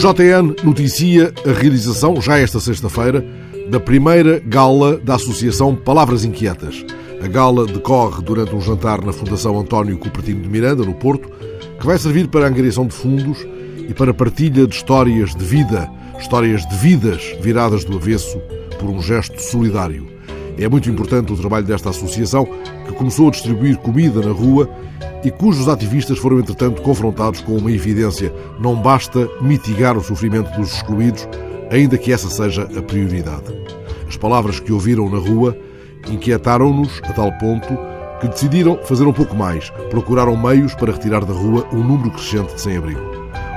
JN noticia a realização, já esta sexta-feira, da primeira gala da Associação Palavras Inquietas. A gala decorre durante um jantar na Fundação António Cupertino de Miranda, no Porto, que vai servir para a angariação de fundos e para a partilha de histórias de vida, histórias de vidas viradas do avesso por um gesto solidário. É muito importante o trabalho desta associação, que começou a distribuir comida na rua e cujos ativistas foram, entretanto, confrontados com uma evidência: não basta mitigar o sofrimento dos excluídos, ainda que essa seja a prioridade. As palavras que ouviram na rua inquietaram-nos a tal ponto que decidiram fazer um pouco mais. Procuraram meios para retirar da rua um número crescente de sem-abrigo.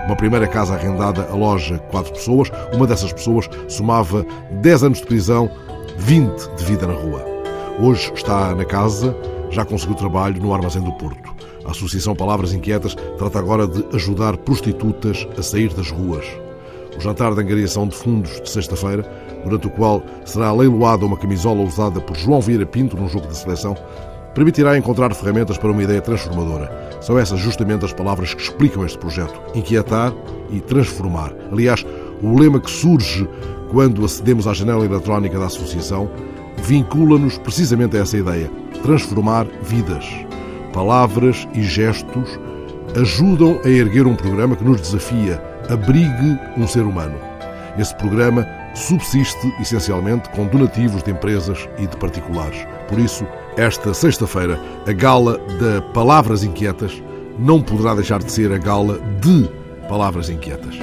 Uma primeira casa arrendada aloja quatro pessoas. Uma dessas pessoas somava 10 anos de prisão, 20 de vida na rua. Hoje está na casa, já conseguiu trabalho no armazém do Porto. A Associação Palavras Inquietas trata agora de ajudar prostitutas a sair das ruas. O jantar de angariação de fundos de sexta-feira, durante o qual será leiloada uma camisola usada por João Vieira Pinto num jogo de seleção, permitirá encontrar ferramentas para uma ideia transformadora. São essas justamente as palavras que explicam este projeto: inquietar e transformar. Aliás, o lema que surge quando acedemos à janela eletrónica da associação vincula-nos precisamente a essa ideia: transformar vidas. Palavras e gestos ajudam a erguer um programa que nos desafia: abrigue um ser humano. Esse programa subsiste essencialmente com donativos de empresas e de particulares. Por isso, esta sexta-feira, a gala da Palavras Inquietas não poderá deixar de ser a gala de Palavras Inquietas.